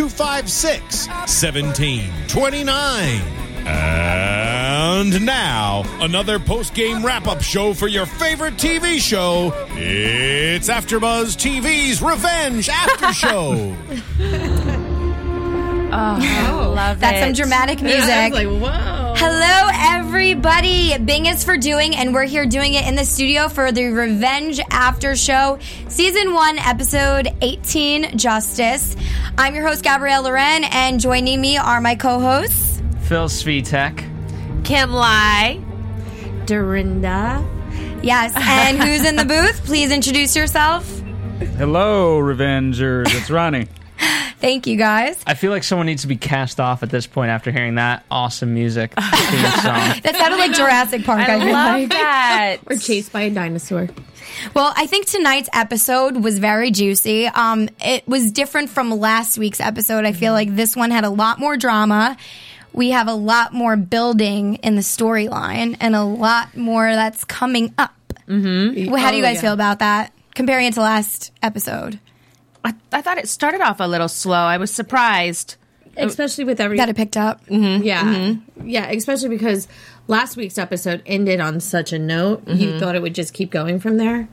256 1729. And now, another post game wrap up show for your favorite TV show. It's AfterBuzz TV's Revenge After Show. Oh, oh, oh, Love That's it. some dramatic music. I was like, whoa. Hello, everybody. Bing is for doing, and we're here doing it in the studio for the Revenge After Show, Season 1, Episode 18, Justice. I'm your host, Gabrielle Loren, and joining me are my co hosts. Phil Svitek. Kim Lai. Dorinda. Yes, and who's in the booth? Please introduce yourself. Hello, Revengers. It's Ronnie. Thank you, guys. I feel like someone needs to be cast off at this point after hearing that awesome music song. That sounded like Jurassic Park. I, I love like. that. Or chased by a dinosaur. Well, I think tonight's episode was very juicy. Um, it was different from last week's episode. I feel like this one had a lot more drama. We have a lot more building in the storyline and a lot more that's coming up. Mm-hmm. How do you Oh, guys yeah. feel about that comparing it to last episode? I, I thought it started off a little slow. I was surprised. Especially with every. That it picked up. yeah. Yeah, especially because last week's episode ended on such a note. You thought it would just keep going from there.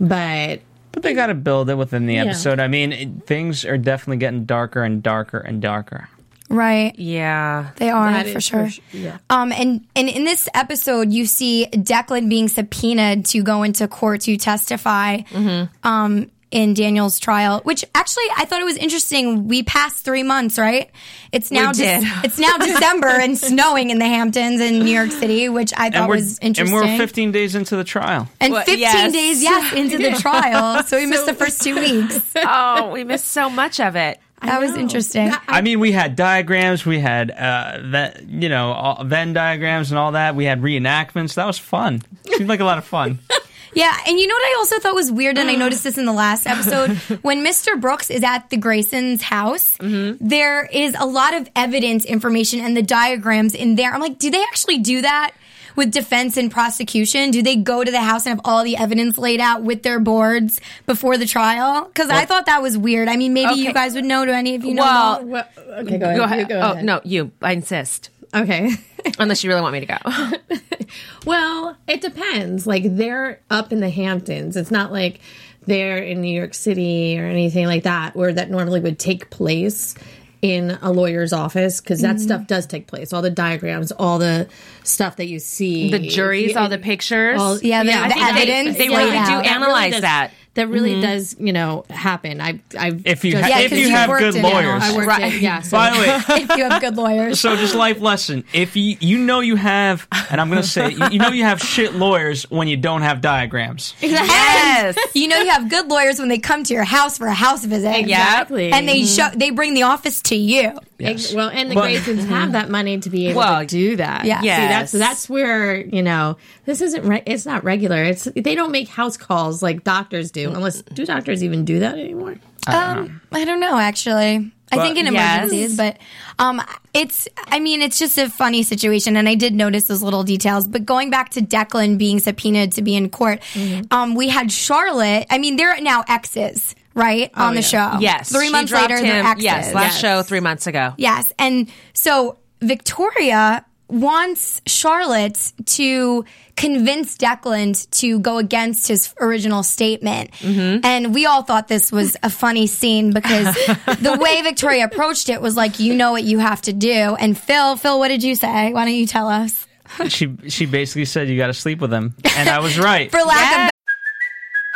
But But they got to build it within the episode. I mean, it, things are definitely getting darker and darker and darker. Right. Yeah. They are That for sure. for sh- yeah. Um, and and in this episode, you see Declan being subpoenaed to go into court to testify. Um, in Daniel's trial, which actually I thought it was interesting. We passed three months, right? It's now did. it's now December and snowing in the Hamptons in New York City, which I thought And we're, was and interesting. we're 15 days into the trial. And Well, 15 yes. days, yes, into the trial. So we missed the first two weeks. Oh, we missed so much of it. That was interesting. I mean, we had diagrams, we had uh, that you know all, Venn diagrams and all that. We had reenactments. That was fun. Seemed like a lot of fun. Yeah, and you know what I also thought was weird, and I mm. noticed this in the last episode when Mr. Brooks is at the Graysons' house. Mm-hmm. there is a lot of evidence, information, and the diagrams in there. I'm like, do they actually do that with defense and prosecution? Do they go to the house and have all the evidence laid out with their boards before the trial? Because I thought that was weird. I mean, maybe you guys would know. Do any of you know? Well. Well, okay, go ahead. go You ahead. go oh, no, you. I insist. Okay. Unless you really want me to go. well, it depends. Like they're up in the Hamptons. It's not like they're in New York City or anything like that, where that normally would take place in a lawyer's office because that mm-hmm. stuff does take place. All the diagrams, all the stuff that you see, the juries, all the pictures. all- Yeah, the- I the think they- evidence they laid really do analyze that. That really mm-hmm. does, you know, happen. I, I If you just- ha- Yeah, if 'cause you you have good lawyers. I worked Right. in, yeah. So By the way, if you have good lawyers. So just life lesson. If you you know you have, and I'm gonna say you, you know you have shit lawyers when you don't have diagrams. yes. you know you have good lawyers when they come to your house for a house visit. Exactly. And they mm-hmm. show they bring the office to you. Ex- Well, and the But- Graysons have that money to be able Well, to do that. yeah. See, that's that's where you know this isn't. Re- it's not regular. It's they don't make house calls like doctors do. Unless do doctors even do that anymore? Um, I don't know actually. I think in Yes. emergencies, but um, it's. I mean, it's just a funny situation, and I did notice those little details. But going back to Declan being subpoenaed to be in court, um, we had Charlotte. I mean, they're now exes, right, on the show. Yes. three She months dropped later, they're him- exes. Yes, last Yes. show three months ago. Yes. And so Victoria wants Charlotte to convince Declan to go against his original statement. Mm-hmm. And we all thought this was a funny scene because the way Victoria approached it was like, you know what you have to do. And Phil, Phil, what did you say? Why don't you tell us? She she basically said you got to sleep with him, and I was right. For lack of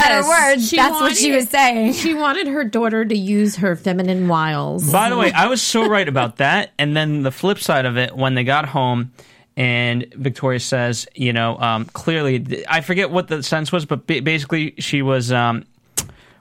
Better words. She That's what she was saying. She wanted her daughter to use her feminine wiles. By the way, I was so right about that. And then the flip side of it, when they got home, and Victoria says, you know, um, clearly, I forget what the sense was, but basically, she was, um,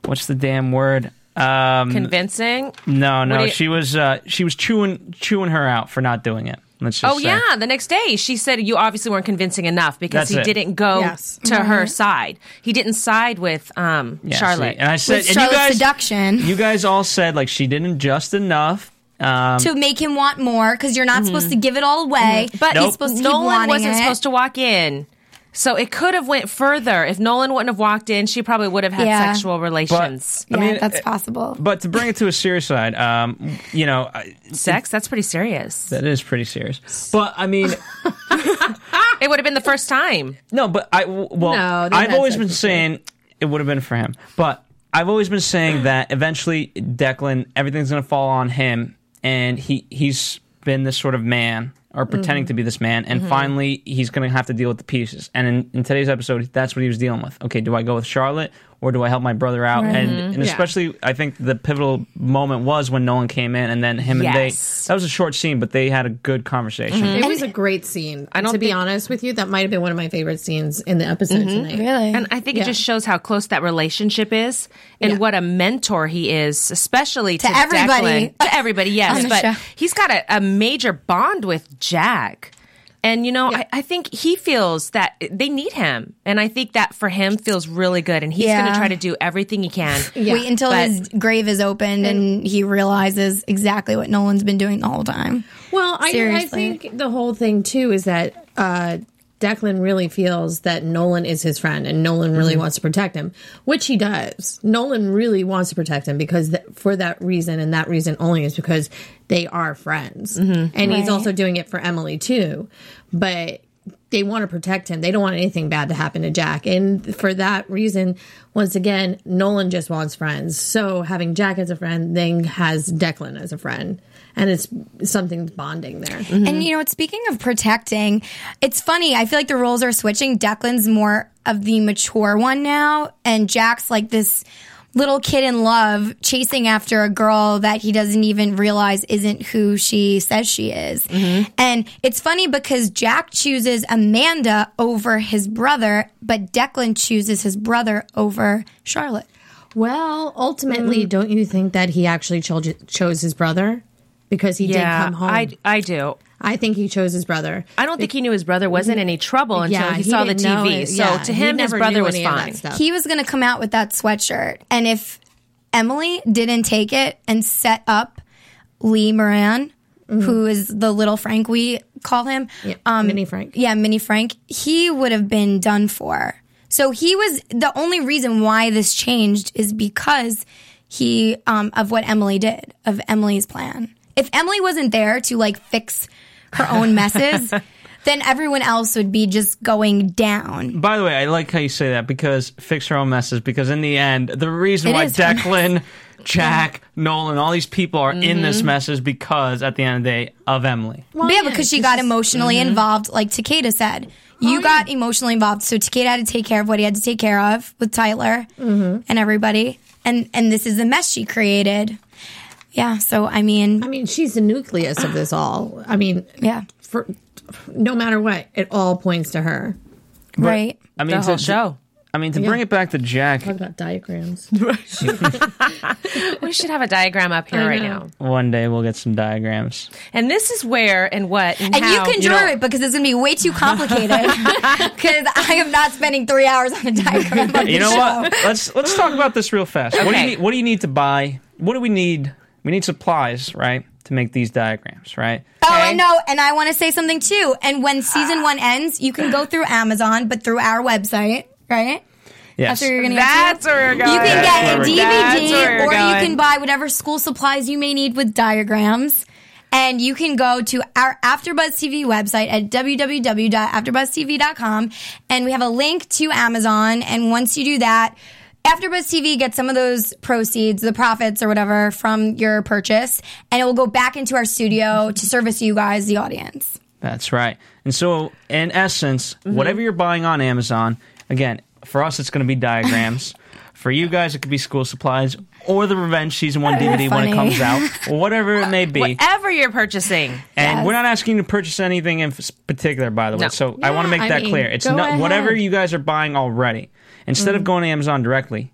what's the damn word? Um, Convincing. no, no, you- she was, uh, she was chewing, chewing her out for not doing it. Let's just Oh say. yeah, the next day she said you obviously weren't convincing enough because That's he it. didn't go Yes. to her side. He didn't side with um, Yeah, Charlotte. see, and I said, With and you guys, seduction. you guys all said like she didn't just enough. Um, to make him want more because you're not supposed to give it all away. but he's supposed to keep Nolan wasn't it. supposed to walk in. So it could have went further. If Nolan wouldn't have walked in, she probably would have had Yeah. sexual relations. Yeah, I mean, that's possible. but to bring it to a serious side, um, you know, I- Sex? That's pretty serious. that is pretty serious. But I mean, It would have been the first time. No, but I well, No, I've always been before. saying it would have been for him, but I've always been saying that eventually Declan, everything's going to fall on him, and he he's been this sort of man or pretending to be this man, and mm-hmm. finally he's going to have to deal with the pieces. And in, in today's episode, that's what he was dealing with. Okay, do I go with Charlotte or do I help my brother out? And mm-hmm. and Yeah. especially, I think the pivotal moment was when Nolan came in, and then him and they. That was a short scene, but they had a good conversation. Mm-hmm. It was a great scene. I don't to be honest with you, that might have been one of my favorite scenes in the episode mm-hmm. tonight. Really? And I think Yeah. it just shows how close that relationship is and Yeah. what a mentor he is, especially to, everybody. Declan. To everybody, yes. But show. he's got a, a major bond with Jack. And, you know, I, I think he feels that they need him. And I think that for him feels really good. And he's Yeah. going to try to do everything he can. Wait until But- his grave is opened and he realizes exactly what Nolan's been doing the whole time. Well, I, I think the whole thing too is that uh, Declan really feels that Nolan is his friend and Nolan really Mm-hmm. wants to protect him, which he does. Nolan really wants to protect him because th- for that reason and that reason only is because they are friends. And he's also doing it for Emily too. But they want to protect him. They don't want anything bad to happen to Jack. And for that reason, once again, Nolan just wants friends. So having Jack as a friend then has Declan as a friend. And it's something bonding there. And you know? Speaking of protecting, it's funny. I feel like the roles are switching. Declan's more of the mature one now, and Jack's like this little kid in love chasing after a girl that he doesn't even realize isn't who she says she is. Mm-hmm. And it's funny because Jack chooses Amanda over his brother, but Declan chooses his brother over Charlotte. Well, ultimately, mm. don't you think that he actually cho- chose his brother? Because he did Yeah, come home. I, I do. I think he chose his brother. I don't think he knew his brother was in any trouble until Yeah, he, he saw the TV. it. So Yeah, to him, his brother was any of that fine. he was going to come out with that sweatshirt. And if Emily didn't take it and set up Lee Moran, who is the little Frank we call him, Yeah, Mini Frank. yeah, Mini Frank, he would have been done for. So he was the only reason why this changed is because he um, of what Emily did, of Emily's plan. If Emily wasn't there to like fix her own messes, then everyone else would be just going down. By the way, I like how you say that because fix her own messes. Because in the end, the reason It why is her. Declan, Jack, Nolan, all these people are in Mm-hmm. this mess is because at the end of the day of Emily. But yeah, because she got emotionally involved, like Takeda said. You got emotionally involved, so Takeda had to take care of what he had to take care of with Tyler and everybody, and and this is the mess she created. Yeah, so I mean, I mean, she's the nucleus of this all. I mean, yeah, for no matter what, it all points to her. right. I mean, The whole to, show. I mean, to bring it back to Jack, Talk about diagrams. We should have a diagram up here right now. one day we'll get some diagrams. And this is where and what and, And you can draw know- it because it's going to be way too complicated. Because I am not spending three hours on a diagram. Of You know show. what? Let's let's talk about this real fast. What do you Okay. need, what do you need to buy? What do we need? We need supplies, right, to make these diagrams, right? Oh, Okay. and no, and I want to say something too. And when season one ends, you can go through Amazon, but through our website, right? That's where you're going to That's to? where we're going. You can get where a DVD where we're or you can buy whatever school supplies you may need with diagrams. And you can go to our AfterBuzz TV website at www.afterbuzztv.com and we have a link to Amazon. And once you do that, AfterBuzz TV gets some of those proceeds, the profits or whatever from your purchase, and it will go back into our studio to service you guys, the audience. That's right. And so, in essence, Mm-hmm. whatever you're buying on Amazon, again, for us, it's going to be diagrams. for you guys, it could be school supplies or the Revenge Season 1 DVD when it comes out, or whatever it may be. Whatever you're purchasing. And Yes. we're not asking you to purchase anything in particular, by the way. No. So I want to Yeah, make I that mean, clear. It's go not whatever you guys are buying already. Instead Mm. of going to Amazon directly,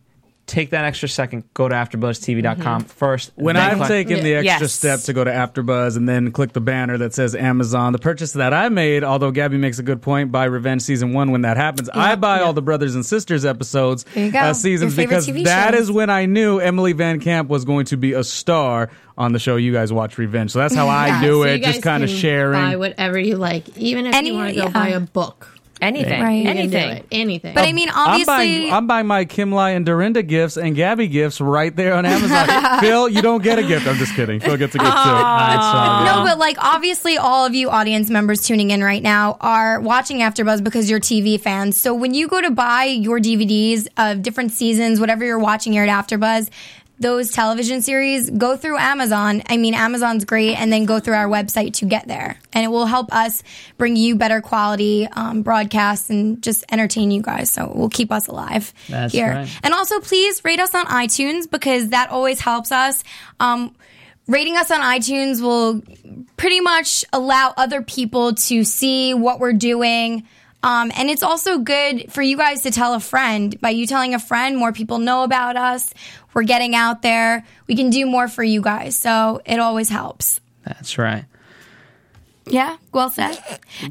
take that extra second, go to AfterBuzzTV.com first. When I've click- taken the extra Yes. step to go to AfterBuzz and then click the banner that says Amazon, the purchase that I made, although Gabby makes a good point, by Revenge Season 1 when that happens, I buy all the Brothers and Sisters episodes, There uh, seasons, because TV that shows. is when I knew Emily VanCamp was going to be a star on the show you guys watch Revenge. So that's how I Yeah, do so it, just kind of can sharing. Buy whatever you like, even if Any- you want to go yeah. buy a book. Anything. Right. You can do Anything. Anything. But I mean, I'm obviously. buying, I'm buying my Kim Lai and Dorinda gifts and Gabby gifts right there on Amazon. Phil, you don't get a gift. I'm just kidding. Phil gets a gift too. No, but like obviously all of you audience members tuning in right now are watching AfterBuzz because you're TV fans. So when you go to buy your DVDs of different seasons, whatever you're watching here at AfterBuzz, those television series, go through Amazon. I mean, Amazon's great, and then go through our website to get there, and it will help us bring you better quality um, broadcasts and just entertain you guys. So it will keep us alive That's here. right. And also, please rate us on iTunes because that always helps us. Um, rating us on iTunes will pretty much allow other people to see what we're doing. Um, and it's also good for you guys to tell a friend. By you telling a friend, more people know about us. We're getting out there. We can do more for you guys. So it always helps. That's right. Yeah, well said.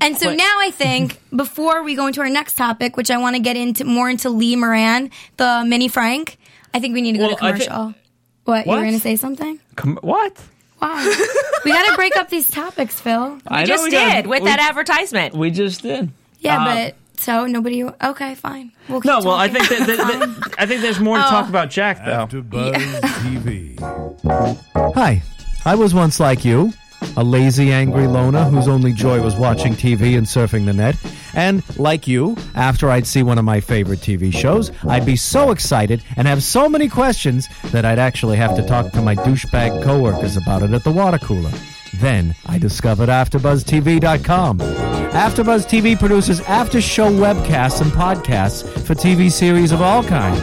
And so now I think before we go into our next topic, which I want to get into more into Lee Moran, the mini Frank, I think we need to go Well, to I thi- commercial. what, you What? were going to say something? Com- what? Wow. we got to break up these topics, Phil. I We know just we gotta- did with we- that advertisement. We just did. Yeah, Uh, but so nobody. Okay, fine. We'll keep No, well, I think that, that, that- I think there's more to Oh. talk about Jack though. After Buzz TV. Hi, I was once like you, a lazy, angry loner whose only joy was watching TV and surfing the net. And like you, after I'd see one of my favorite TV shows, I'd be so excited and have so many questions that I'd actually have to talk to my douchebag coworkers about it at the water cooler. Then I discovered AfterBuzzTV.com. AfterBuzz TV produces after-show webcasts and podcasts for TV series of all kinds,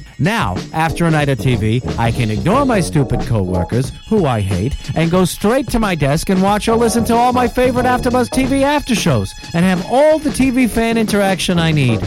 Now, after a night of TV, I can ignore my stupid coworkers, who I hate, and go straight to my desk and watch or listen to all my favorite AfterBuzz TV after shows, and have all the TV fan interaction I need.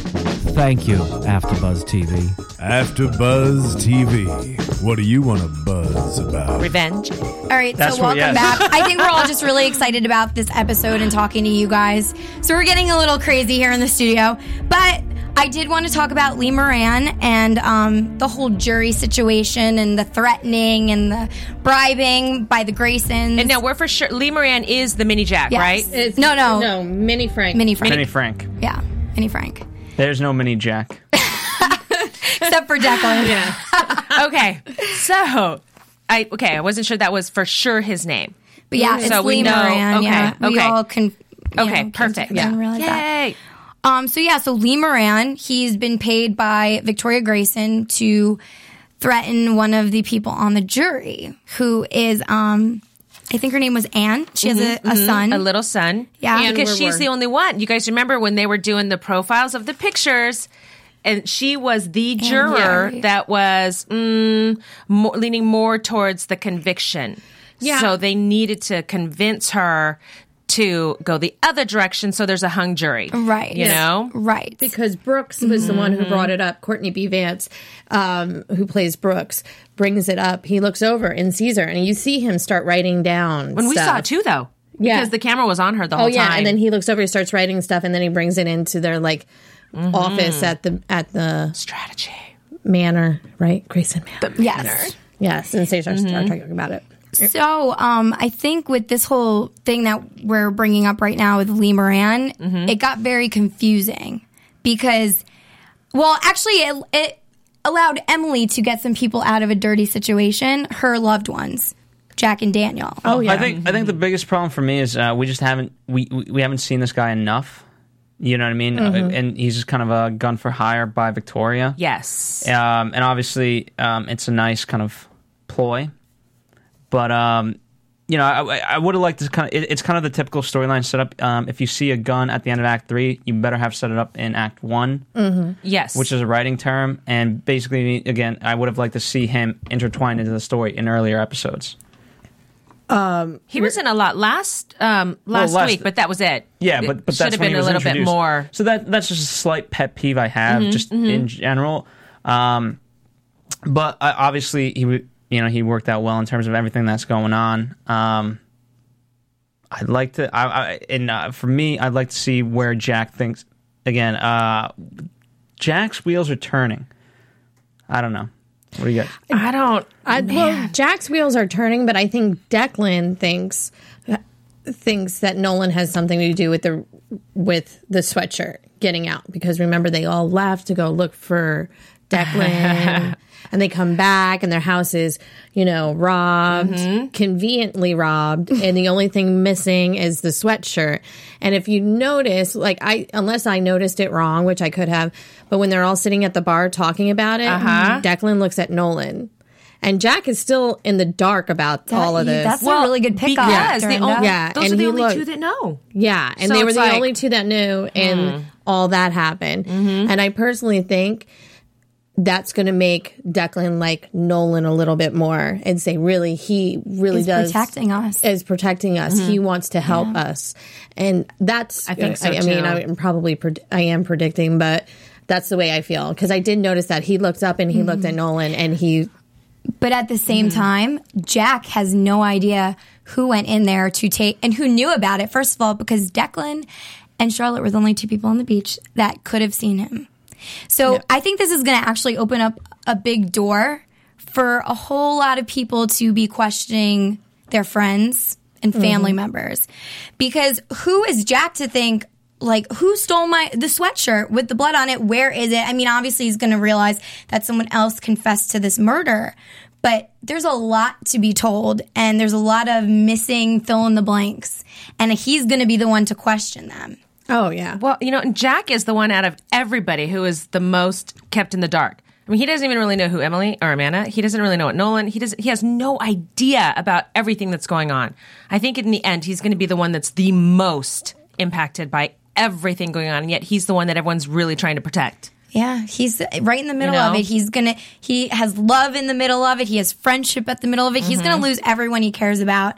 Thank you, AfterBuzz TV. AfterBuzz TV. What do you want to buzz about? Revenge. All right, That's so what- welcome yes. back. I think we're all just really excited about this episode and talking to you guys. So we're getting a little crazy here in the studio, but I did want to talk about Lee Moran and um, the whole jury situation and the threatening and the bribing by the Graysons. And no, we're for sure. Lee Moran is the mini Jack, Yes. right? It's, No, no. no, Mini Frank. Mini Frank. Mini Frank. Yeah, Mini Frank. There's no mini Jack. Except for Declan. Yeah. okay, so I okay, I wasn't sure that was for sure his name. But yeah, it's So we Lee know- Moran. okay, yeah, we okay. all can. Okay, know, came perfect. together and Yeah. realized that. Um, so yeah, so Lee Moran, he's been paid by Victoria Grayson to threaten one of the people on the jury, who is, um, I think her name was Anne. She has a, a son. Mm-hmm, A little son. Yeah. And because she's the only one. You guys remember when they were doing the profiles of the pictures? And she was the juror Gary. that was mm, more, leaning more towards the conviction. Yeah. So they needed to convince her to go the other direction. So there's a hung jury. right. You know? Right. because Brooks was the one Mm-hmm. who brought it up. Courtney B. Vance, um, who plays Brooks, brings it up. He looks over and sees her, and you see him start writing down. When we saw it too, though. Yeah. because the camera was on her the whole oh yeah, time. and then he looks over, he starts writing stuff, and then he brings it into their like office at the at the strategy. manor, right? Grayson Manor. Yes. Yes, and they start, start talking about it. So, um, I think with this whole thing that we're bringing up right now with Lee Moran, it got very confusing because, well, actually, it, it allowed Emily to get some people out of a dirty situation, her loved ones, Jack and Daniel. Oh yeah, I think I think the biggest problem for me is uh, we just haven't we, we we haven't seen this guy enough. You know what I mean? Uh, and he's just kind of a gun for hire by Victoria. yes. Um, and obviously, um, it's a nice kind of ploy. But um, you know, I, I would have liked to kind of. It, it's kind of the typical storyline setup. Um, if you see a gun at the end of Act Three, you better have set it up in Act One, yes. which is a writing term. And basically, again, I would have liked to see him intertwined into the story in earlier episodes. he was in a lot last um last, last- week, but that was it. Yeah, It but but should have been he a was little bit more. So that that's just a slight pet peeve I have, just in general. Um, but I, obviously he w- you know he worked out well in terms of everything that's going on. Um, I'd like to, I, I and uh, for me, I'd like to see where Jack thinks again. Uh, Jack's wheels are turning. I don't know. What do you got? I don't. I, well, Jack's wheels are turning, but I think Declan thinks thinks that Nolan has something to do with the with the sweatshirt getting out because remember they all left to go look for Declan. And they come back, and their house is, you know, robbed, mm-hmm. conveniently robbed, and the only thing missing is the sweatshirt. And if you notice, like I, unless I noticed it wrong, which I could have, but when they're all sitting at the bar talking about it, uh-huh. Declan looks at Nolan, and Jack is still in the dark about all of this. That's a really good pickup. Because the only, Yeah, those and are the only looked- two that know. Yeah, and So they were the like- hmm. only two that knew, and hmm. all that happened. Mm-hmm. And I personally think that's going to make Declan like Nolan a little bit more and say, really, he really He's does protecting us. is protecting us. He mm-hmm. wants to help us, and that's. I think so, I, mean. I'm probably pred- I am predicting, but that's the way I feel because I did notice that he looked up and he looked at mm-hmm. Nolan and he But at the same mm-hmm. time, Jack has no idea who went in there to take and who knew about it. First of all, because Declan and Charlotte were the only two people on the beach that could have seen him. So I think this is going to actually open up a big door for a whole lot of people to be questioning their friends and mm-hmm. family members. Because who is Jack to think, like, who stole my the sweatshirt with the blood on it? Where is it? I mean, obviously he's going to realize that someone else confessed to this murder. But there's a lot to be told, and there's a lot of missing fill in the blanks. And he's going to be the one to question them. Oh yeah Well, you know, and Jack is the one out of everybody who is the most kept in the dark. I mean, he doesn't even really know who Emily or Amanda. He doesn't really know what Nolan. He does. He has no idea about everything that's going on. I think in the end, he's going to be the one that's the most impacted by everything going on, and yet he's the one that everyone's really trying to protect. Yeah, he's right in the middle know? of it. He's gonna he has love in the middle of it. He has friendship at the middle of it. He's Mm-hmm. gonna lose everyone he cares about,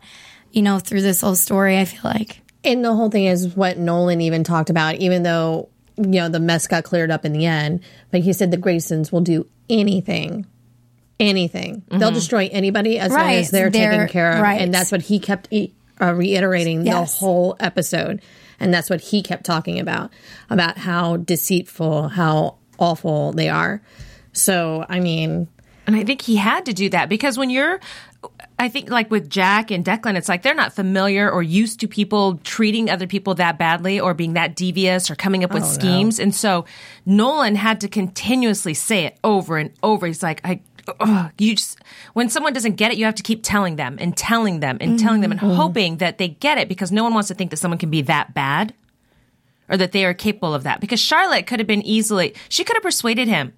you know, through this whole story, I feel like. And the whole thing is what Nolan even talked about, even though, you know, the mess got cleared up in the end. But he said the Graysons will do anything, anything. They'll destroy anybody as long as they're, They're- taken care of. right. And that's what he kept e- uh, reiterating Yes. the whole episode. And that's what he kept talking about, about how deceitful, how awful they are. So, I mean, And I think he had to do that because when you're, I think like with Jack and Declan, it's like they're not familiar or used to people treating other people that badly or being that devious or coming up with oh, schemes. And so Nolan had to continuously say it over and over. He's like, I, ugh, you just, when someone doesn't get it, you have to keep telling them and telling them and telling them and mm-hmm. hoping that they get it because no one wants to think that someone can be that bad or that they are capable of that. Because Charlotte could have been easily, she could have persuaded him.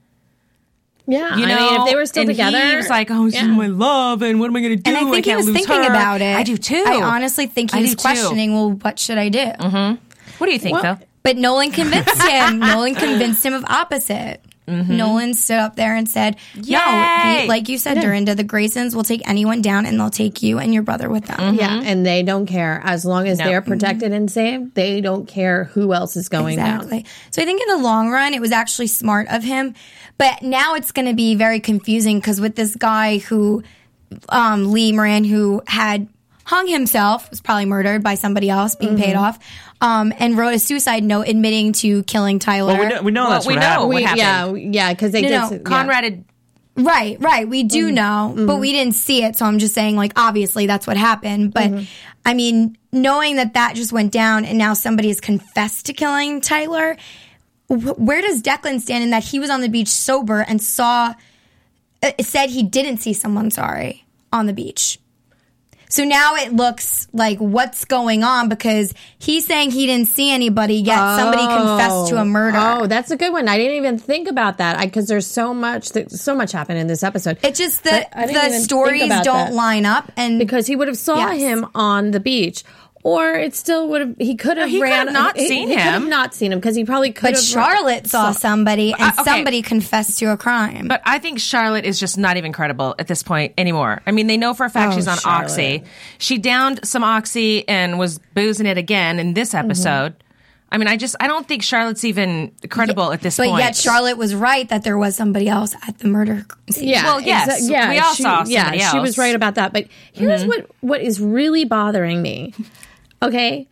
Yeah, You know, I mean, if they were still and together, he was like, "Oh, this is yeah. my love, and what am I going to do? And I think he can't was thinking her." about it. I do too. I honestly think he I was do too. questioning, well, what should I do? Mm-hmm. What do you think, Well, Phil? But Nolan convinced him. Nolan convinced him of opposite. Nolan mm-hmm. stood up there and said, "No, Yay! the, like you said, Dorinda, the Graysons will take anyone down, and they'll take you and your brother with them." Mm-hmm. Yeah, and they don't care as long as No. they're mm-hmm. protected and safe. They don't care who else is going Exactly. down. So I think in the long run, it was actually smart of him. But now it's going to be very confusing because with this guy who, um, Lee Moran, who had hung himself, was probably murdered by somebody else, being paid Mm-hmm. off, um, and wrote a suicide note admitting to killing Tyler. Well, we know, we know Well, that's we what know happened. what We- happened. yeah, yeah, because they No, did. no, s- yeah. Conrad had Right, right. We Mm-hmm. do know, but we didn't see it. So I'm just saying, like, obviously that's what happened. But Mm-hmm. I mean, knowing that that just went down and now somebody has confessed to killing Tyler, wh- where does Declan stand in that he was on the beach sober and saw, uh, said he didn't see someone, sorry, on the beach? So now it looks like what's going on because he's saying he didn't see anybody, yet somebody oh. confessed to a murder. Oh, that's a good one. I didn't even think about that because there's so much that so much happened in this episode. It's just the I- I didn't even the stories don't that. line up, and because he would have saw Yes. him on the beach. Or it still would have. He could have he could ran. have not he, seen he could have him. not seen him because he probably could But have. Charlotte saw somebody, and Uh, okay. somebody confessed to a crime. But I think Charlotte is just not even credible at this point anymore. I mean, they know for a fact Oh, she's on Charlotte. Oxy. She downed some Oxy and was boozing it again in this Mm-hmm. episode. I mean, I just I don't think Charlotte's even credible at this but point. But yet Charlotte was right that there was somebody else at the murder scene. Yeah. Well, yes, exa- yeah. we all she, saw Yeah, somebody she was. Mm-hmm. right about that. But here's what what is really bothering me. Okay,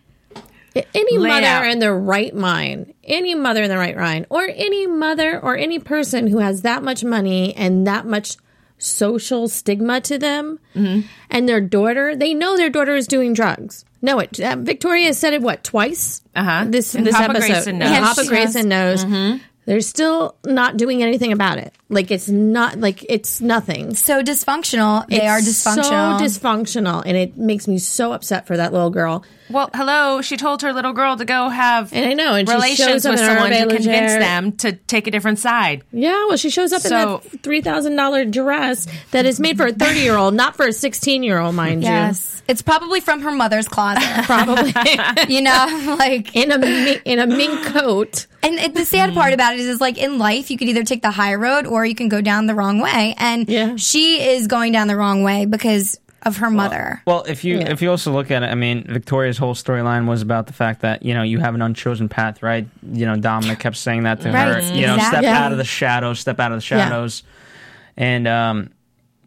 any Lay mother out. in their right mind, any mother in the right mind, or any mother or any person who has that much money and that much social stigma to them, Mm-hmm. and their daughter, they know their daughter is doing drugs. No, it. Uh, Victoria said it. What twice? Uh-huh. This And this Papa episode. Grayson knows. Yeah, Papa Grayson knows. They're still not doing anything about it. Like it's not like it's nothing. So dysfunctional. They are dysfunctional. So dysfunctional, and it makes me so upset for that little girl. well, hello, she told her little girl to go have And I know, and she relations shows up with someone to convince them to take a different side. Yeah, well, she shows up So- in that three thousand dollar dress that is made for a thirty year old, not for a sixteen year old, mind you. yes, it's probably from her mother's closet. Probably you know, like in a in a mink coat. And it, the sad part about it is, is, like in life, you could either take the high road or you can go down the wrong way. And Yeah. she is going down the wrong way because of her mother. Well, if you if you also look at it, I mean, Victoria's whole storyline was about the fact that you know you have an unchosen path, right? You know, Dominic kept saying that to Right, her. You know, step exactly. out of the shadows, step out of the shadows, and um,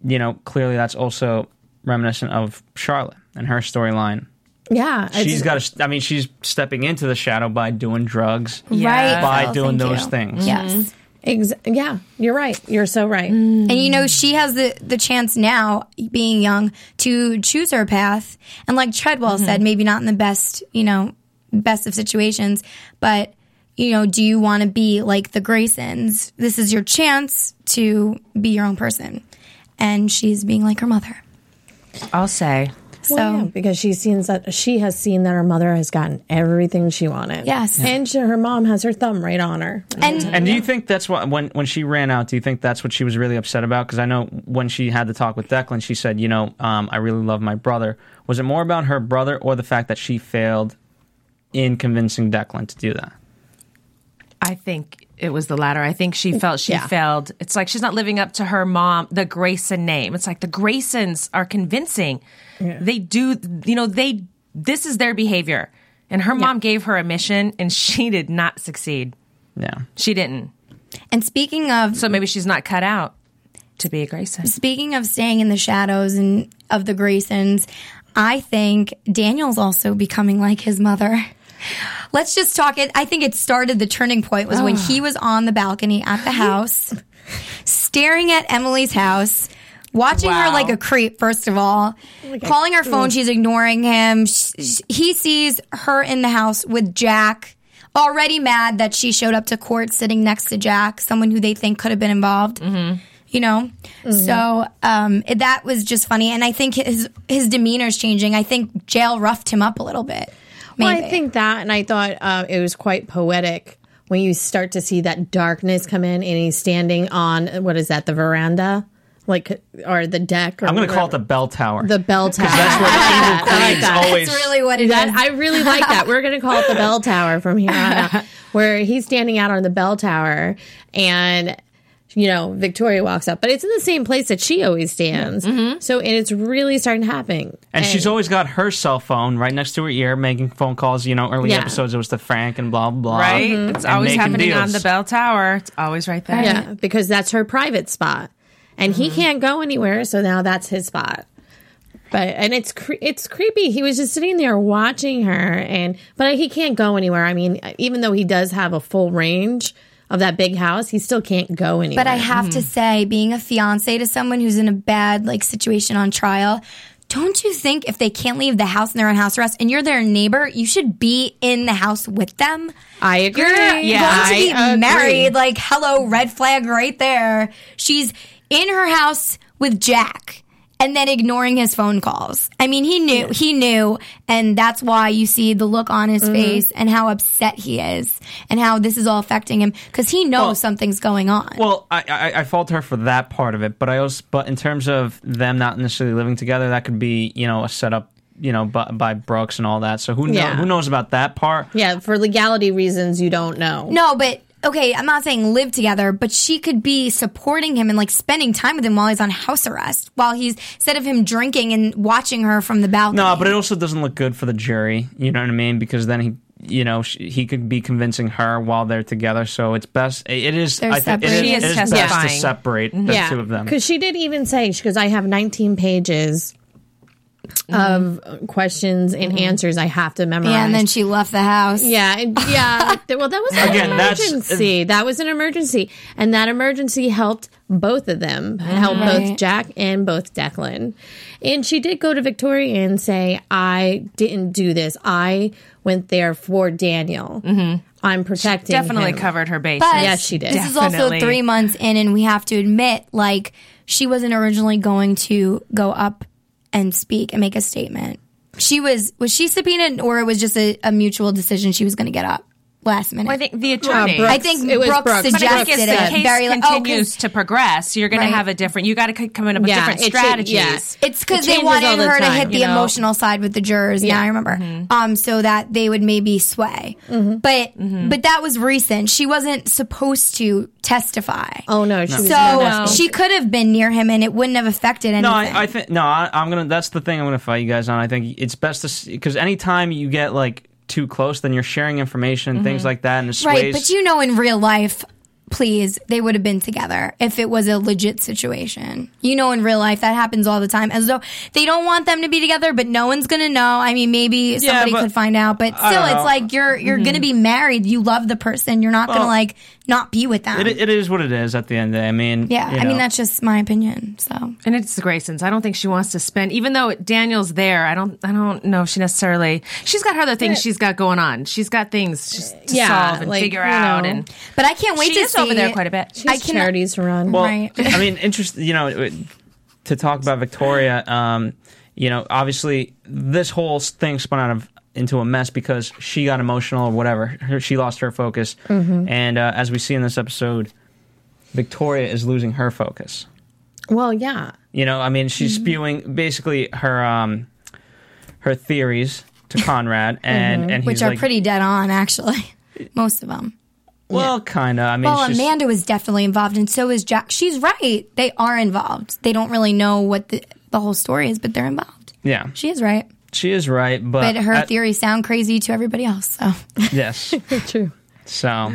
you know, clearly that's also reminiscent of Charlotte and her storyline. Yeah, She's got to. I mean, she's stepping into the shadow by doing drugs, Right. by Phil, doing those you. things. Yes. Ex- yeah, you're right. You're so right. And you know, she has the, the chance now, being young, to choose her path. And like Treadwell mm-hmm. said, maybe not in the best, you know, best of situations, but, you know, do you want to be like the Graysons? This is your chance to be your own person. And she's being like her mother. I'll say. So, Well, yeah, because she sees that she has seen that her mother has gotten everything she wanted. Yes. and she, her mom has her thumb right on her. and And do you think that's what when when she ran out? Do you think that's what she was really upset about? Because I know when she had the talk with Declan, she said, "You know, um, I really love my brother." Was it more about her brother or the fact that she failed in convincing Declan to do that? I think it was the latter. I think she felt she Yeah. failed. It's like she's not living up to her mom, the Grayson name. It's like the Graysons are convincing. They do, you know, they, this is their behavior. And her mom gave her a mission and she did not succeed. Yeah. She didn't. and speaking of So maybe she's not cut out to be a Grayson. Speaking of staying in the shadows and of the Graysons, I think Daniel's also becoming like his mother. Let's just talk it. I think it started the turning point was when he ah. was on the balcony at the house, staring at Emily's house, watching her like a creep, first of all, oh calling her phone. Mm. She's ignoring him. Sh- sh- He sees her in the house with Jack. Already mad that she showed up to court sitting next to Jack, someone who they think could have been involved mm-hmm. you know? Mm-hmm. So um, it, that was just funny. And i think his his demeanor's changing. I think jail roughed him up a little bit Well. I think that, and I thought uh, it was quite poetic when you start to see that darkness come in, and he's standing on what is that, the veranda, like or the deck? Or I'm going to call it the bell tower. the bell tower. that's where the evil I like that. always. that's really what it is. That, I really like that. We're going to call it the bell tower from here on out, where he's standing out on the bell tower and. You know, Victoria walks up, but it's in the same place that she always stands. So, and it's really starting to happen. and she's always got her cell phone right next to her ear, making phone calls. You know, early Yeah. episodes it was to Frank and blah blah blah. Right? Mm-hmm. It's always making happening on the bell tower. It's always right there. Yeah, because that's her private spot. And he can't go anywhere, so now that's his spot. But and it's cre- it's creepy. He was just sitting there watching her, and but he can't go anywhere. I mean, even though he does have a full range of that big house, he still can't go anywhere. But I have to hmm. say, being a fiance to someone who's in a bad like situation on trial, don't you think if they can't leave the house and they're on house arrest and you're their neighbor, you should be in the house with them? I agree. You're Yeah, going to be I agree. married. Like, hello, red flag right there. She's in her house with Jack. And then ignoring his phone calls. I mean, he knew, he knew, and that's why you see the look on his Mm-hmm. face and how upset he is, and how this is all affecting him because he knows Well- something's going on. Well, I, I I fault her for that part of it, but I also but in terms of them not necessarily living together, that could be you know a setup you know by, by Brooks and all that. So who know, Yeah. who knows about that part? Yeah, for legality reasons, you don't know. No, but okay, I'm not saying live together, but she could be supporting him and like spending time with him while he's on house arrest, while he's instead of him drinking and watching her from the balcony. No, but it also doesn't look good for the jury. You know what I mean? Because then he. You know, sh he could be convincing her while they're together. So it's best. It is. They're I think it separated. is, She is it is best to separate the yeah, two of them. Because she did even say, she goes, I have 19 pages of mm-hmm. questions and mm-hmm. answers I have to memorize. yeah, and then she left the house. Yeah, yeah. well, that was an Again, that's- uh, emergency. that was an emergency, and that emergency helped both of them, helped both Jack and both Declan. And she did go to Victoria and say, "I didn't do this. I went there for Daniel. Mm-hmm. I'm protecting. Definitely him." covered her base. Yes, she did. This is also three months in, and we have to admit, like, she wasn't originally going to go up and speak and make a statement. She was was she subpoenaed, or it was just a, a mutual decision she was going to get up last minute? I think the attorney. Brooks. I think It was Brooks, Brooks. But I suggested think as it. the case very like, oh, 'cause- continues to progress, you're going Right. to have a different. You got to come in up with Yeah, different it cha- strategies. yeah. It's because It they wanted all the her to hit the know? emotional side with the jurors. Yeah, I remember. Mm-hmm. Um, so that they would maybe sway. Mm-hmm. But mm-hmm. but that was recent. She wasn't supposed to testify. Oh no, she was so not. she could have been near him, and it wouldn't have affected anything. No, I, I think no. I, I'm gonna. That's the thing I'm gonna fight you guys on. I think it's best to because anytime you get like too close, then you're sharing information, Mm-hmm. things like that, and it right, but you know, in real life. Please, they would have been together if it was a legit situation. You know, in real life, that happens all the time. As though they don't want them to be together, but no one's gonna know. I mean, maybe somebody but- could find out, but still, it's know. like you're you're gonna be married. You love the person. You're not gonna like not be with them. it, it is what it is at the end of the day. I mean, yeah, you I mean that's just my opinion. So And it's the Graysons. I don't think she wants to spend, even though Daniel's there. I don't. I don't know if she necessarily. She's got her other things she's got going on. She's got things just to Yeah, solve and like, figure out. know. And But I can't wait she to is see over there quite a bit. She I has cannot- charities to run. Well, Right. I mean, interesting. You know, to talk about Victoria, um, you know, obviously this whole thing spun out of into a mess because she got emotional or whatever. Her, she lost her focus, Mm-hmm. and uh, as we see in this episode, Victoria is losing her focus. well, yeah. You know, I mean, she's Mm-hmm. spewing basically her um, her theories to Conrad, and and he's Mm-hmm. which are like, pretty dead on, actually. Most of them. well, kind of. I mean, Well, Amanda was definitely involved, and so is Jack. She's right; they are involved. They don't really know what the, the whole story is, but they're involved. yeah, She is right, she is right, but, but her at- theories sound crazy to everybody else. So, yes, True. so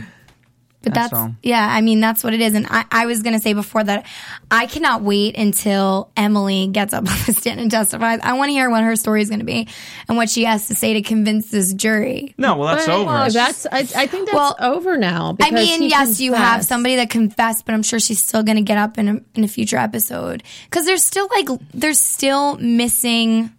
but That's that's, yeah. I mean, that's what it is. And I, I was gonna say before that, I cannot wait until Emily gets up on the stand and testifies. I want to hear what her story is gonna be and what she has to say to convince this jury. no, well, that's But, over. uh, That's I, I think that's Well, over now. I mean, he yes, you have somebody that confessed, but I'm sure she's still going to get up in a, in a future episode because there's still like there's still missing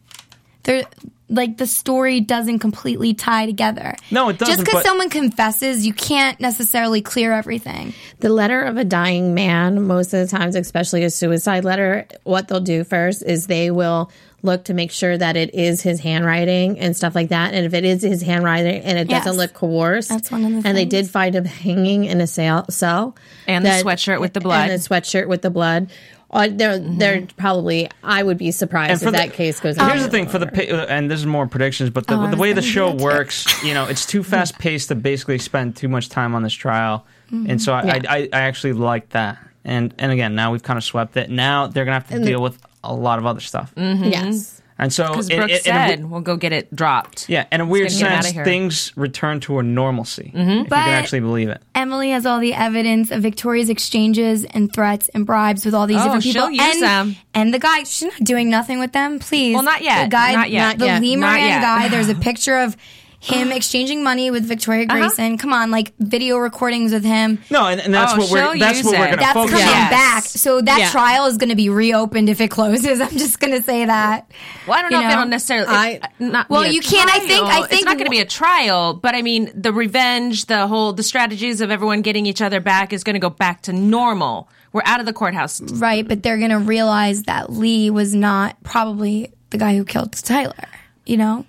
there like the story doesn't completely tie together. No, it doesn't, Just because but- someone confesses, you can't necessarily clear everything. the letter of a dying man. Most of the times, especially a suicide letter, what they'll do first is they will look to make sure that it is his handwriting and stuff like that. And if it is his handwriting and it doesn't look coerced, That's one of the And they did find him hanging in a cell, cell And the sweatshirt with the blood. and the sweatshirt with the blood. Uh, they're they're probably. I would be surprised if the- that case goes. Here's the thing for the uh, and this is more predictions, but the, Oh, the way the show works, you know, it's too fast paced to basically spend too much time on this trial, and so I, Yeah. I, I I actually like that. And and again, now we've kind of swept it. Now they're gonna have to deal with a lot of other stuff. yes. And so, Because in- Brooke in- in a said, w- we'll go get it dropped. yeah, in a weird gonna get outta sense, things return to a normalcy. If you mm-hmm. But- can actually believe it. Emily has all the evidence of Victoria's exchanges and threats and bribes with all these Oh, different people. she'll use and, them. and the guy, she's not doing nothing with them, please. Well, not yet. The guy, Not yet. The Not yet. Lee Moran guy, there's a picture of him exchanging money with Victoria Uh-huh. Grayson. Come on, like video recordings with him. No, and, and that's Oh, what we're that's what we're going to That's focus coming on. Yes. back. So that Yeah. trial is going to be reopened if it closes. I'm just going to say that. Well, I don't You know, if know? it'll necessarily. I- not Well, be a you can't- I think- I think- it's not going to be a trial, but I mean, the revenge, the whole, the strategies of everyone getting each other back is going to go back to normal. We're out of the courthouse. Right, but they're going to realize that Lee was not probably the guy who killed Tyler, you know?